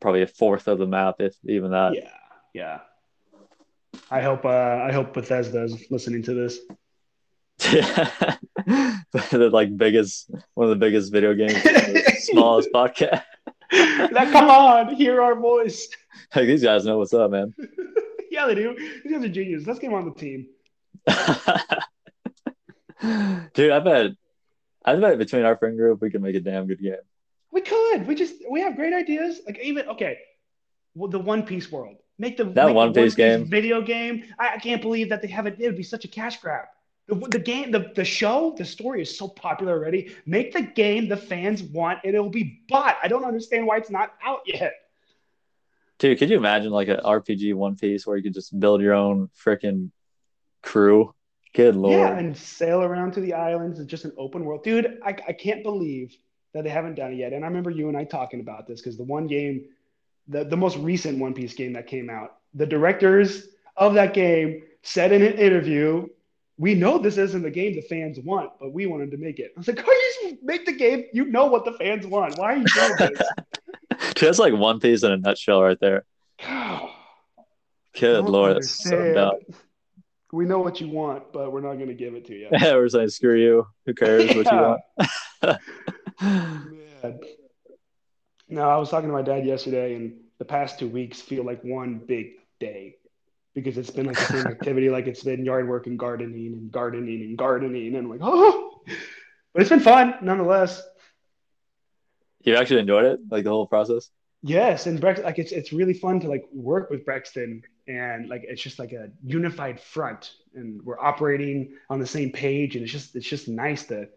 probably a fourth of the map, if even that. Yeah, yeah. I hope uh, I hope Bethesda's listening to this. the like biggest one of the biggest video games, smallest podcast. Now, come on, hear our voice. Like these guys know what's up, man. yeah, they do. These guys are genius. Let's get them on the team. Dude, I bet I bet between our friend group we could make a damn good game. We could. We just we have great ideas. Like even okay, well, the One Piece world. Make the That make the One Piece game. video game. I, I can't believe that they have it. It would be such a cash grab. The, the game, the, the show, the story is so popular already. Make the game the fans want, and it will be bought. I don't understand why it's not out yet. Dude, could you imagine like an RPG One Piece where you could just build your own freaking crew? Good lord. Yeah, and sail around to the islands. It's just an open world, dude. I, I can't believe that they haven't done it yet. And I remember you and I talking about this because the one game, the, the most recent One Piece game that came out, the directors of that game said in an interview, "We know this isn't the game the fans want, but we wanted to make it." I was like, "Are you make the game? You know what the fans want. Why are you doing this?" That's like One Piece in a nutshell right there. Good lord, that's so understand. dumb. We know what you want, but we're not going to give it to you. Yeah, We're saying screw you. Who cares what you want? Man. No, I was talking to my dad yesterday, and the past two weeks feel like one big day because it's been like the same activity, like it's been yard work and gardening and gardening and gardening, and I'm like, oh, but it's been fun nonetheless. you actually enjoyed it, like the whole process. Yes, and Brex, like it's it's really fun to like work with Brexton, and like it's just like a unified front, and we're operating on the same page, and it's just it's just nice to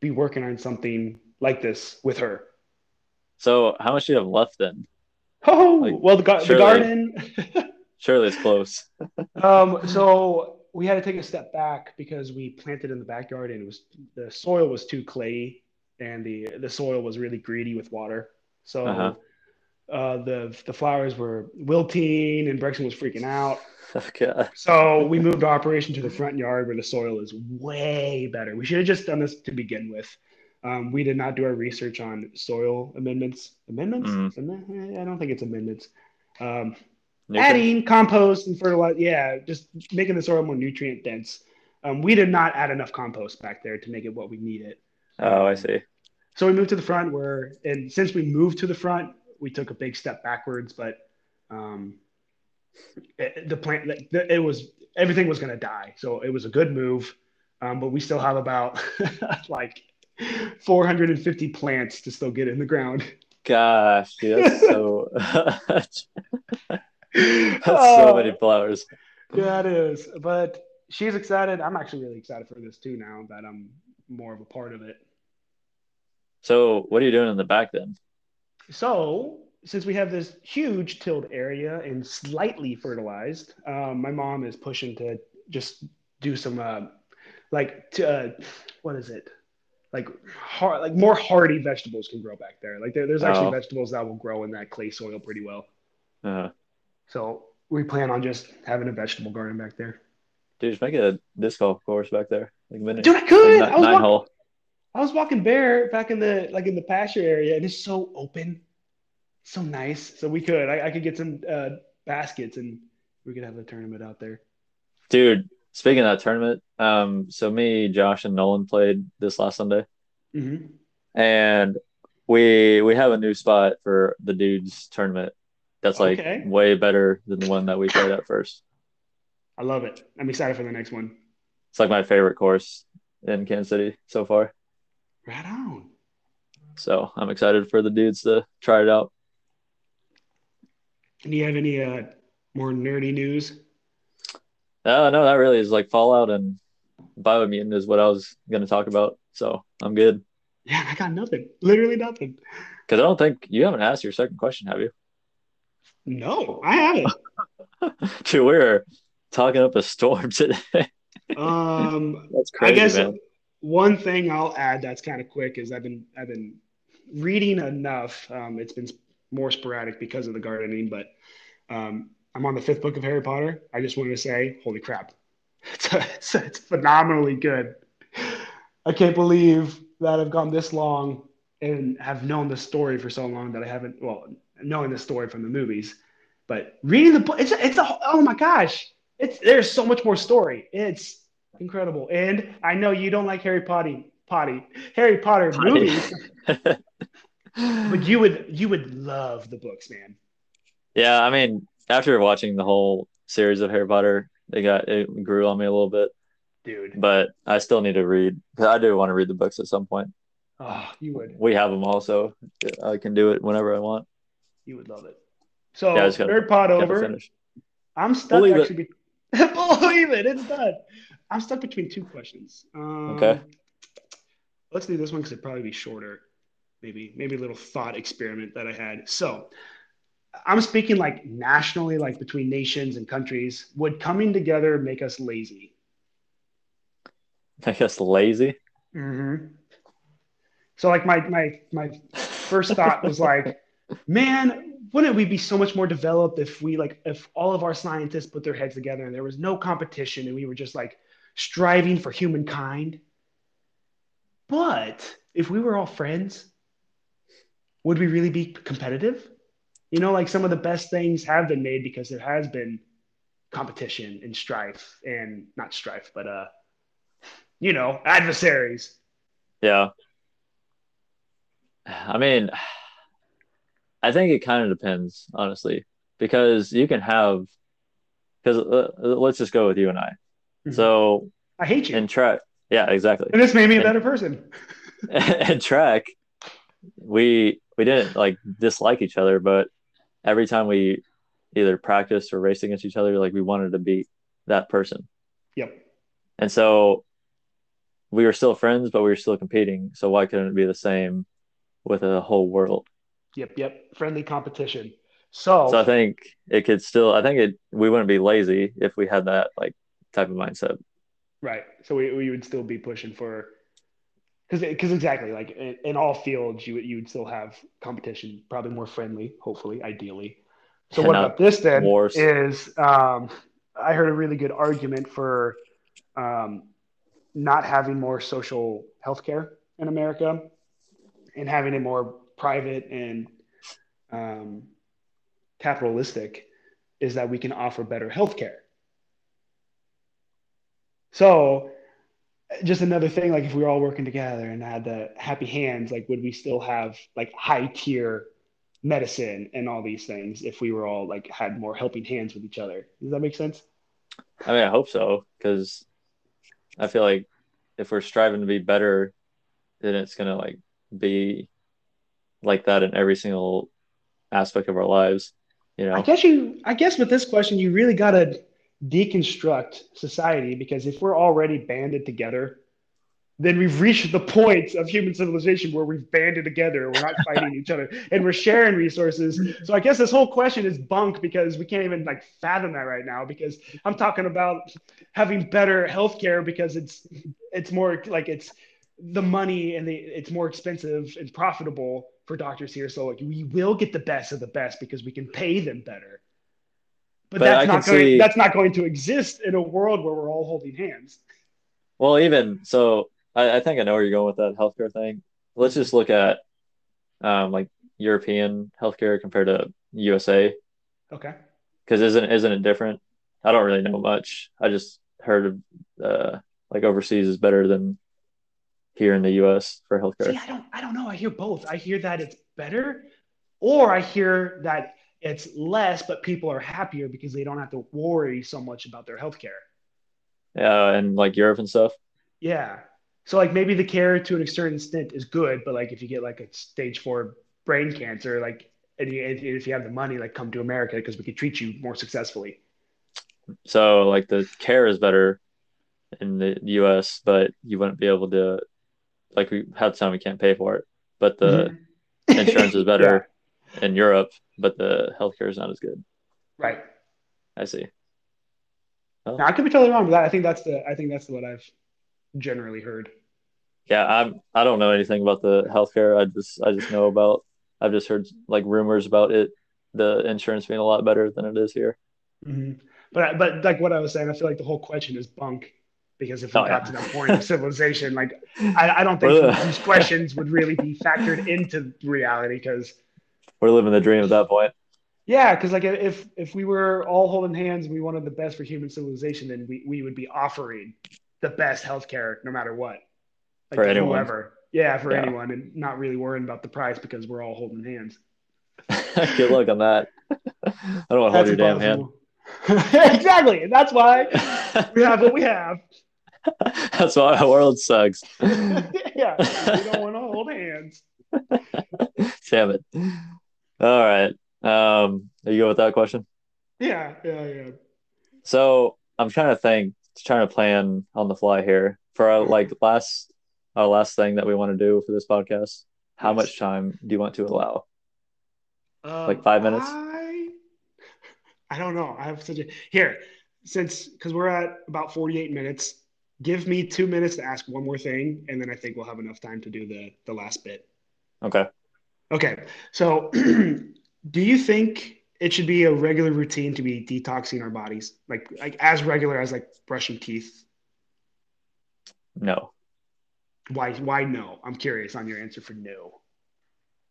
be working on something like this with her. So, how much do you have left then? Oh, Like, well, the, the garden. Surely it's close. um, so we had to take a step back because we planted in the backyard and it was the soil was too clayey and the the soil was really greedy with water. So Uh-huh. uh, the the flowers were wilting and Brexton was freaking out. Okay. So we moved our operation to the front yard where the soil is way better. We should have just done this to begin with. Um, we did not do our research on soil amendments. Amendments? Mhm. I don't think it's amendments. Um, Nutrient? adding compost and fertilizer. Yeah, just making the soil more nutrient dense. Um, we did not add enough compost back there to make it what we needed. Oh, I see. so we moved to the front where, and since we moved to the front, we took a big step backwards, but um, it, the plant, it was, everything was going to die. So it was a good move. Um, but we still have about like 450 plants to still get in the ground. Gosh, dude, that's so, that's so many uh, flowers. Yeah, it is. But she's excited. I'm actually really excited for this too now that I'm more of a part of it. So, what are you doing in the back then? So, since we have this huge tilled area and slightly fertilized, um, my mom is pushing to just do some, uh, like, to, uh, what is it? Like hard, like more hardy vegetables can grow back there. Like there, there's actually oh. vegetables that will grow in that clay soil pretty well. Uh-huh. So we plan on just having a vegetable garden back there. Dude, just make a disc golf course back there. Like minute, Dude, I could. Like, I was nine walking, hole. I was walking bare back in the like in the pasture area, and it's so open, so nice. So we could. I, I could get some uh, baskets, and we could have a tournament out there. Dude, speaking of that tournament, um, so me, Josh, and Nolan played this last Sunday, mm-hmm. and we we have a new spot for the dudes tournament. That's like okay. way better than the one that we played at first. I love it. I'm excited for the next one. It's like my favorite course in Kansas City so far. Right on. So I'm excited for the dudes to try it out. Do you have any uh, more nerdy news? Uh, no, that really is like Fallout and Biomutant is what I was going to talk about. So I'm good. Yeah, I got nothing. Literally nothing. Because I don't think you haven't asked your second question, have you? No, I haven't. Dude, we're talking up a storm today. um, that's crazy. I guess man one thing I'll add that's kind of quick is I've been I've been reading enough. Um, it's been more sporadic because of the gardening, but um, I'm on the fifth book of Harry Potter. I just wanted to say, holy crap, it's, a, it's, a, it's phenomenally good. I can't believe that I've gone this long and have known the story for so long that I haven't. Well, knowing the story from the movies, but reading the book, it's it's a oh my gosh, it's there's so much more story. It's incredible. And I know you don't like Harry Potter, potty, Harry Potter potty. movies, but you would you would love the books, man. Yeah, I mean, after watching the whole series of Harry Potter, it got it grew on me a little bit, dude. But I still need to read. I do want to read the books at some point. Oh, you would. We have them also. I can do it whenever I want. You would love it. So yeah, Harry Potter over. I'm stuck Believe actually. It. Be- Believe it, it's done. I'm stuck between two questions. Um, okay. Let's do this one because it'd probably be shorter. Maybe maybe a little thought experiment that I had. So I'm speaking like nationally, like between nations and countries. Would coming together make us lazy? Make us lazy? Mm-hmm. So like my my my first thought was like, man, wouldn't we be so much more developed if we like if all of our scientists put their heads together and there was no competition and we were just like striving for humankind. But if we were all friends, would we really be competitive? You know, like some of the best things have been made because there has been competition and strife and not strife, but uh, you know, adversaries. Yeah. I mean, I think it kind of depends, honestly, because you can have, because uh, let's just go with you and I. Mm-hmm. So I hate you. and track, yeah, exactly. And this made me a better person. and track, we we didn't like dislike each other, but every time we either practiced or raced against each other, like we wanted to beat that person. Yep. And so we were still friends, but we were still competing. So why couldn't it be the same with a whole world? Yep, yep. Friendly competition. So, so I think it could still. I think it. We wouldn't be lazy if we had that like type of mindset. Right. So we, we would still be pushing for because because exactly like in, in, all fields you would you would still have competition, probably more friendly, hopefully, ideally. So what about this then? Wars. Is um, I heard a really good argument for um, not having more social healthcare in America and having it more private and um, capitalistic is that we can offer better healthcare. So just another thing, like if we were all working together and had the happy hands, like would we still have like high tier medicine and all these things if we were all like had more helping hands with each other? Does that make sense? I mean, I hope so because I feel like if we're striving to be better, then it's gonna like be like that in every single aspect of our lives. You know, I guess you, I guess with this question, you really gotta deconstruct society because if we're already banded together, then we've reached the point of human civilization where we've banded together, we're not fighting each other, and we're sharing resources. So I guess this whole question is bunk because we can't even like fathom that right now. Because I'm talking about having better healthcare because it's it's more like it's the money and the it's more expensive and profitable for doctors here. So like we will get the best of the best because we can pay them better. But, But that's I not going. see- That's not going to exist in a world where we're all holding hands. well, even so, I, I think I know where you're going with that healthcare thing. Let's just look at um, like European healthcare compared to USA Okay. because isn't isn't it different? I don't really know much. I just heard of, uh, like overseas is better than here in the U.S. for healthcare. See, I don't. I don't know. I hear both. I hear that it's better, or I hear that it's less, but people are happier because they don't have to worry so much about their health care. Yeah, and like Europe and stuff. Yeah. So like maybe the care to an certain extent is good, but like if you get like a stage four brain cancer, like and you, and if you have the money, like come to America because we could treat you more successfully. So like the care is better in the U.S., but you wouldn't be able to like we had some we can't pay for it, but the Mhm. insurance is better in Europe, but the healthcare is not as good. Right. I see. Now I could be totally wrong, but that, I think that's the I think that's what I've generally heard. Yeah, I'm. I don't know anything about the healthcare. I just I just know about. I've just heard like rumors about it, the insurance being a lot better than it is here. Mhm. But but like what I was saying, I feel like the whole question is bunk because if we Oh, got yeah. to that point of civilization, like I, I don't think these questions would really be factored into reality because We're living the dream at that point. yeah, because like if if we were all holding hands and we wanted the best for human civilization, then we, we would be offering the best healthcare no matter what. Like For anyone. whoever. Yeah, for Yeah. anyone and not really worrying about the price because we're all holding hands. Good luck on that. I don't want to hold your damn hand. exactly. And that's why we have what we have. That's why our world sucks. yeah, we don't want to hold hands. Damn it. All right. Um, are you go with that question? Yeah, yeah, yeah. So I'm trying to think, trying to plan on the fly here for our like last our last thing that we want to do for this podcast. How much time do you want to allow? Um, Like five minutes? I, I don't know. I have such a here since because we're at about forty-eight minutes. Give me two minutes to ask one more thing, and then I think we'll have enough time to do the the last bit. Okay. Okay. So, do you think it should be a regular routine to be detoxing our bodies, like like as regular as like brushing teeth? No. Why? Why no? I'm curious on your answer for no.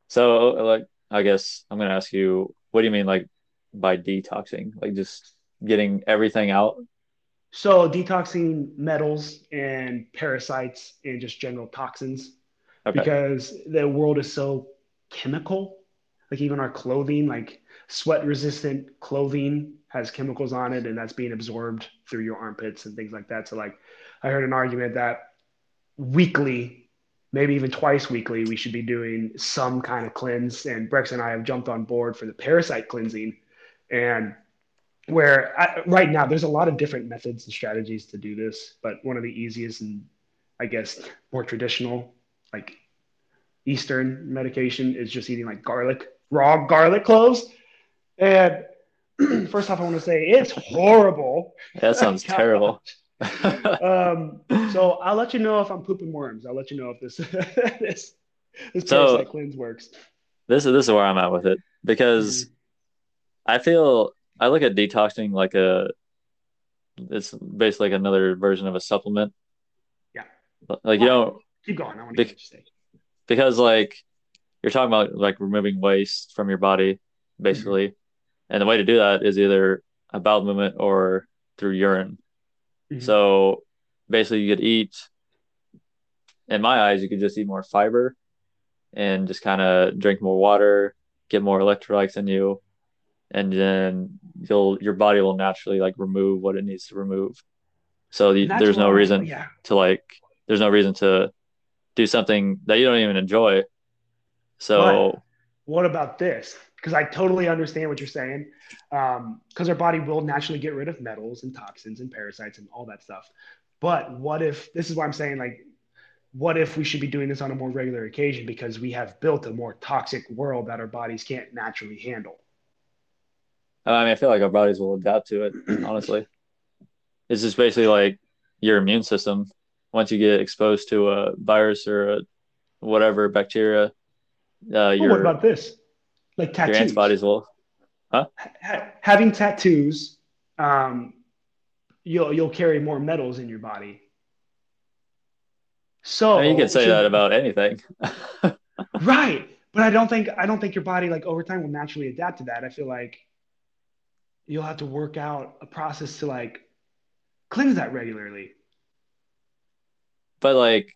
So like I guess I'm gonna ask you, what do you mean like by detoxing? Like just getting everything out? So detoxing metals and parasites and just general toxins Okay. because the world is so chemical. Like even our clothing, like sweat resistant clothing has chemicals on it and that's being absorbed through your armpits and things like that. So like I heard an argument that weekly, maybe even twice weekly, we should be doing some kind of cleanse. And Brex and I have jumped on board for the parasite cleansing. And where I, right now there's a lot of different methods and strategies to do this, but one of the easiest and I guess more traditional, like Eastern medication, is just eating like garlic, raw garlic cloves. And first off, I want to say it's horrible. That sounds terrible. Um, so I'll let you know if I'm pooping worms. I'll let you know if this this this So- parasite cleanse works. this is this is where I'm at with it because I feel I look at detoxing like a it's basically like another version of a supplement. Yeah. Like you don't Keep going. I want to say. because like you're talking about like removing waste from your body basically. And the way to do that is either a bowel movement or through urine. Mhm. So basically you could eat in my eyes, you could just eat more fiber and just kind of drink more water, get more electrolytes in you, and then you'll your body will naturally like remove what it needs to remove. So you, there's no reason yeah. to like there's no reason to do something that you don't even enjoy. So But what about this? Because I totally understand what you're saying. Um, because our body will naturally get rid of metals and toxins and parasites and all that stuff. But what if this is why I'm saying like, what if we should be doing this on a more regular occasion because we have built a more toxic world that our bodies can't naturally handle? I mean, I feel like our bodies will adapt to it. Honestly, it's just basically like your immune system. Once you get exposed to a virus or a whatever bacteria, uh, Oh, your what about this? Like your tattoos. antibodies will. Ha- having tattoos, um, you'll you'll carry more metals in your body. So I mean, you can say should- that about anything. right, but I don't think I don't think your body like over time will naturally adapt to that. I feel like you'll have to work out a process to like cleanse that regularly. but like,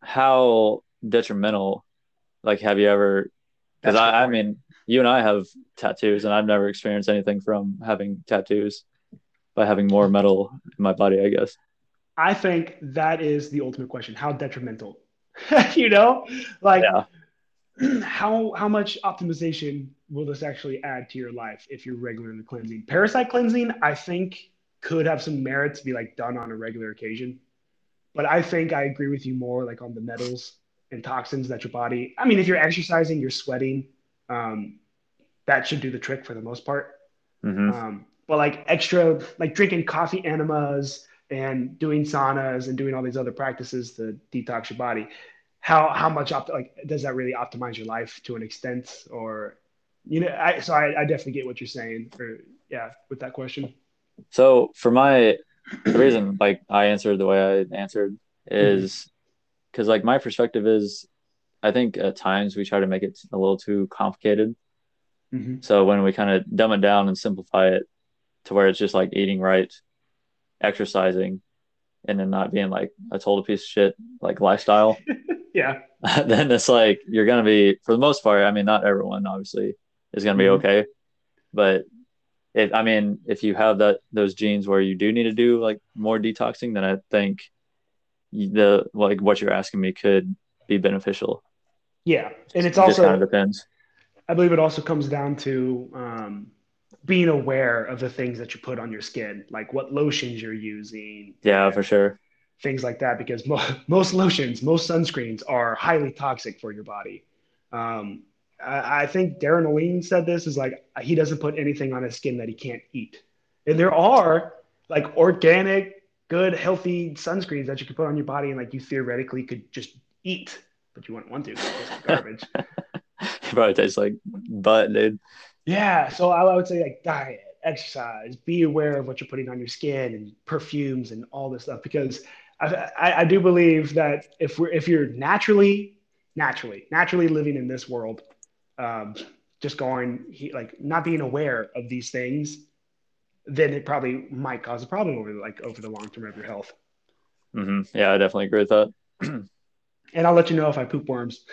how detrimental? Like, have you ever? Because I, I mean, you and I have tattoos, and I've never experienced anything from having tattoos by having more metal in my body. I guess. I think that is the ultimate question. How detrimental? you know, like Yeah. how how much optimization will this actually add to your life if you're regularly cleansing? Parasite cleansing, I think, could have some merit to be like done on a regular occasion. But I think I agree with you more like on the metals and toxins that your body. I mean, if you're exercising, you're sweating, um, that should do the trick for the most part. hmm Um, but like extra, like drinking coffee enemas and doing saunas and doing all these other practices to detox your body, how how much opt- like does that really optimize your life to an extent? Or you know, I so I, I definitely get what you're saying. Or yeah, with that question. So for my the reason like I answered the way I answered is because like my perspective is I think at times we try to make it a little too complicated. hmm So when we kind of dumb it down and simplify it to where it's just like eating right, exercising, and then not being like a total piece of shit like lifestyle, Yeah, then it's like you're gonna be for the most part. I mean, not everyone obviously is gonna be Mhm. okay, but if I mean, if you have that those genes where you do need to do like more detoxing, then I think the like what you're asking me could be beneficial. yeah, and it's it also kind of depends. I believe it also comes down to um, being aware of the things that you put on your skin, like what lotions you're using. Yeah, for sure. Things like that, because mo- most lotions, most sunscreens are highly toxic for your body. Um, I, I think Darin Olien said this is like he doesn't put anything on his skin that he can't eat. And there are like organic, good, healthy sunscreens that you can put on your body and like you theoretically could just eat, but you wouldn't want to. It's garbage. It probably tastes like butt, dude. Yeah, so I, I would say like diet, exercise, be aware of what you're putting on your skin and perfumes and all this stuff because I, I, I do believe that if we're if you're naturally, naturally, naturally living in this world, um, just going he, like not being aware of these things, then it probably might cause a problem over like over the long term of your health. Mm-hmm. Yeah, I definitely agree with that. And I'll let you know if I poop worms.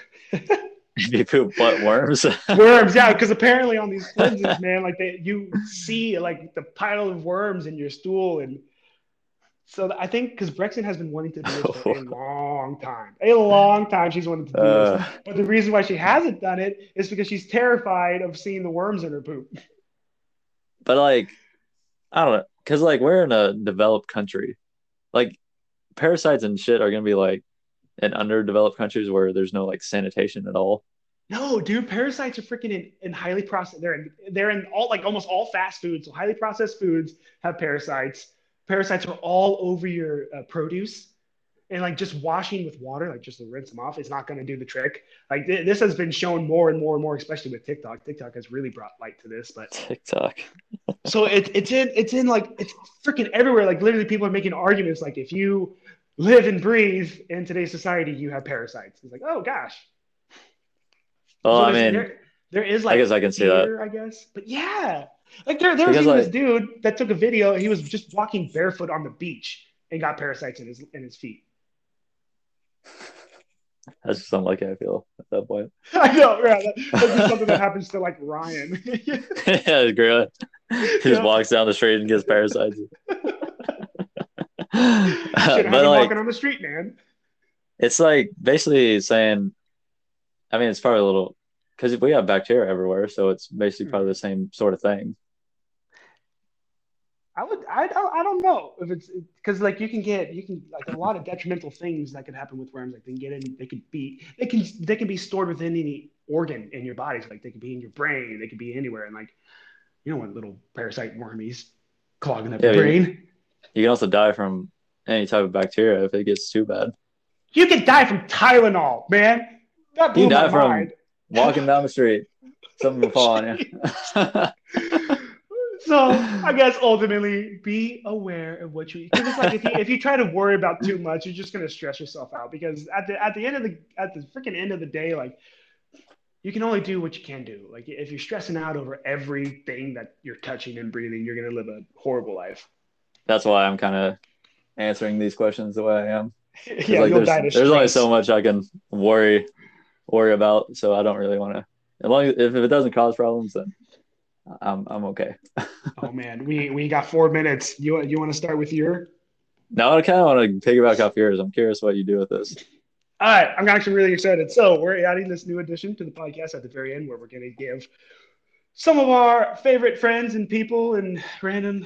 you poop butt worms. worms, yeah, because apparently on these cleanses, man, like they you see like the pile of worms in your stool, and so I think because Brexton has been wanting to do this for a long time, a long time she's wanted to do this, Uh, but the reason why she hasn't done it is because she's terrified of seeing the worms in her poop. but like, I don't know, because like we're in a developed country, like parasites and shit are gonna be like in underdeveloped countries where there's no like sanitation at all. No, dude, parasites are freaking in, in highly processed. They're in they're in all like almost all fast foods. So highly processed foods have parasites. Parasites are all over your uh, produce, and like just washing with water, like just to rinse them off, is not going to do the trick. Like th- this has been shown more and more and more, especially with TikTok. TikTok has really brought light to this, but TikTok. so it, it's in it's in like it's freaking everywhere. Like literally, people are making arguments like if you live and breathe in today's society, you have parasites. It's like, oh gosh. Oh, So I mean, there, there is like I guess I can see that. I guess, but yeah, like there, there was even like- this dude that took a video. He was just walking barefoot on the beach and got parasites in his in his feet. That's just unlucky. I feel at that point. I know, yeah. That, that'd something that happens to like Ryan. yeah, great. He just Yeah. walks down the street and gets parasites. But like, walking on the street, man. it's like basically saying, I mean, it's probably a little because we have bacteria everywhere, so it's basically Hmm. probably the same sort of thing. I would, I don't, I don't know if it's because like you can get, you can like a lot of detrimental things that could happen with worms. Like they can get in, they could be, they can, they can be stored within any organ in your body. So like they could be in your brain, they could be anywhere. And like, you don't want little parasite wormies clogging up Yeah, your brain. You can also die from any type of bacteria if it gets too bad. You can die from Tylenol, man. That blew You die my from mind. Walking down the street, something will fall on you. so I guess ultimately be aware of what you because it's like if you, if you try to worry about too much, you're just gonna stress yourself out because at the at the end of the at the freaking end of the day, like you can only do what you can do. Like if you're stressing out over everything that you're touching and breathing, you're gonna live a horrible life. That's why I'm kind of answering these questions the way I am. yeah, like, you'll there's, die to there's only so much I can worry worry about, so I don't really want to. As long as if it doesn't cause problems, then I'm I'm okay. Oh man, we we got four minutes. You you want to start with your? No, I kind of want to piggyback off yours. I'm curious what you do with this. All right, I'm actually really excited. So we're adding this new addition to the podcast at the very end, where we're going to give some of our favorite friends and people and random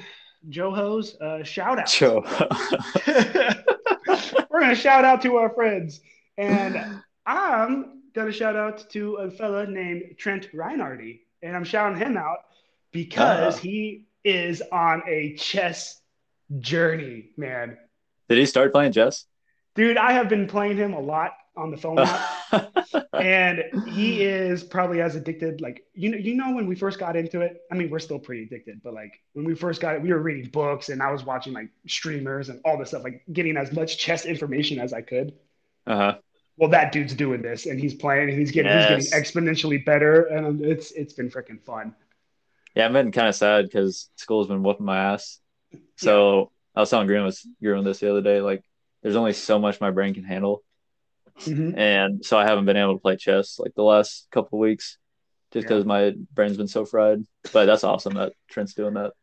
Johos uh, shout out. Joe. we're going to shout out to our friends, and I'm going a shout out to a fella named Trent Reinardy, and I'm shouting him out because Ah. he is on a chess journey, man. Did he start playing chess? Dude, I have been playing him a lot on the phone app. and he is probably as addicted like you know you know when we first got into it i mean we're still pretty addicted but like when we first got it we were reading books and i was watching like streamers and all this stuff like getting as much chess information as i could uh-huh. Well that dude's doing this and he's playing and he's getting Yes. he's getting exponentially better and it's it's been freaking fun Yeah, I've been kind of sad because school's been whooping my ass. So I was telling Green was Green this the other day. Like, there's only so much my brain can handle, Mhm. and so I haven't been able to play chess like the last couple of weeks, just Yeah. because my brain's been so fried. But that's awesome that Trent's doing that.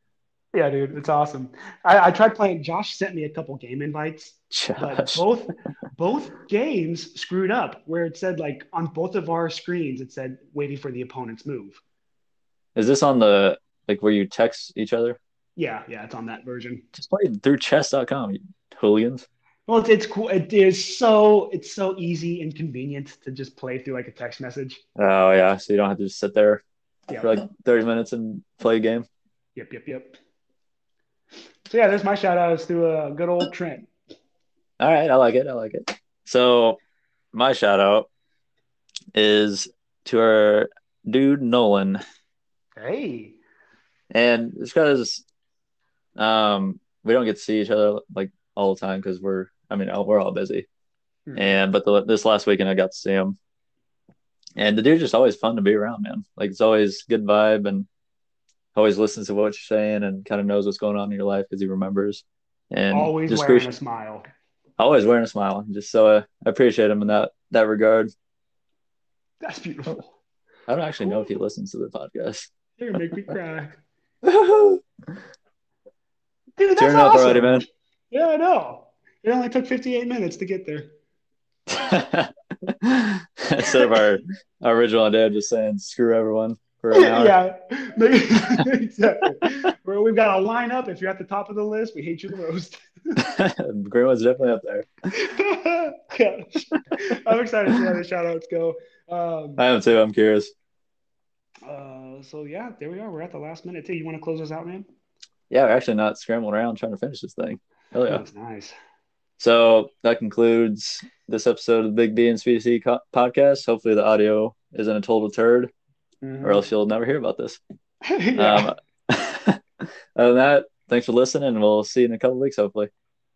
yeah dude it's awesome I, I tried playing josh sent me a couple game invites but both both games screwed up where it said like on both of our screens it said waiting for the opponent's move. Is this on the like where you text each other? yeah yeah it's on that version. Just play through chess.com, hooligans. well it's, it's cool. It is so it's so easy and convenient to just play through like a text message. Oh yeah, so you don't have to just sit there yeah. for like 30 minutes and play a game. yep yep yep. So yeah there's my shout outs to a good old trent All right, I like it. I like it. So my shout out is to our dude Nolan. hey And it's because um we don't get to see each other like all the time because we're I mean we're all busy. Mhm. And but the, this last weekend I got to see him. And the dude's just always fun to be around, man. Like it's always good vibe and always listens to what you're saying and kind of knows what's going on in your life because he remembers. And always wearing appreciate- a smile always wearing a smile. Just so uh, I appreciate him in that that regard. that's beautiful I don't actually know if he listens to the podcast. you're gonna make me cry Turn dude that's up awesome. already, man. yeah i know it only took 58 minutes to get there Instead of our, our original idea of just saying screw everyone for an hour. Yeah, exactly. Where we've got a lineup. If you're at the top of the list, we hate you the most. Greenwood's definitely up there. Yeah. I'm excited to see how the shout outs go. Um, I am too. I'm curious. uh, so, yeah, there we are. We're at the last minute, too. You want to close us out, man? Yeah, we're actually not scrambling around trying to finish this thing. Hell yeah. That's nice. So that concludes this episode of the Big B and Speedy C co- podcast. Hopefully the audio isn't a total turd, Mhm. or else you'll never hear about this. Yeah. Um, other than that, thanks for listening, and we'll see you in a couple weeks, hopefully.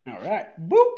All right. Boop.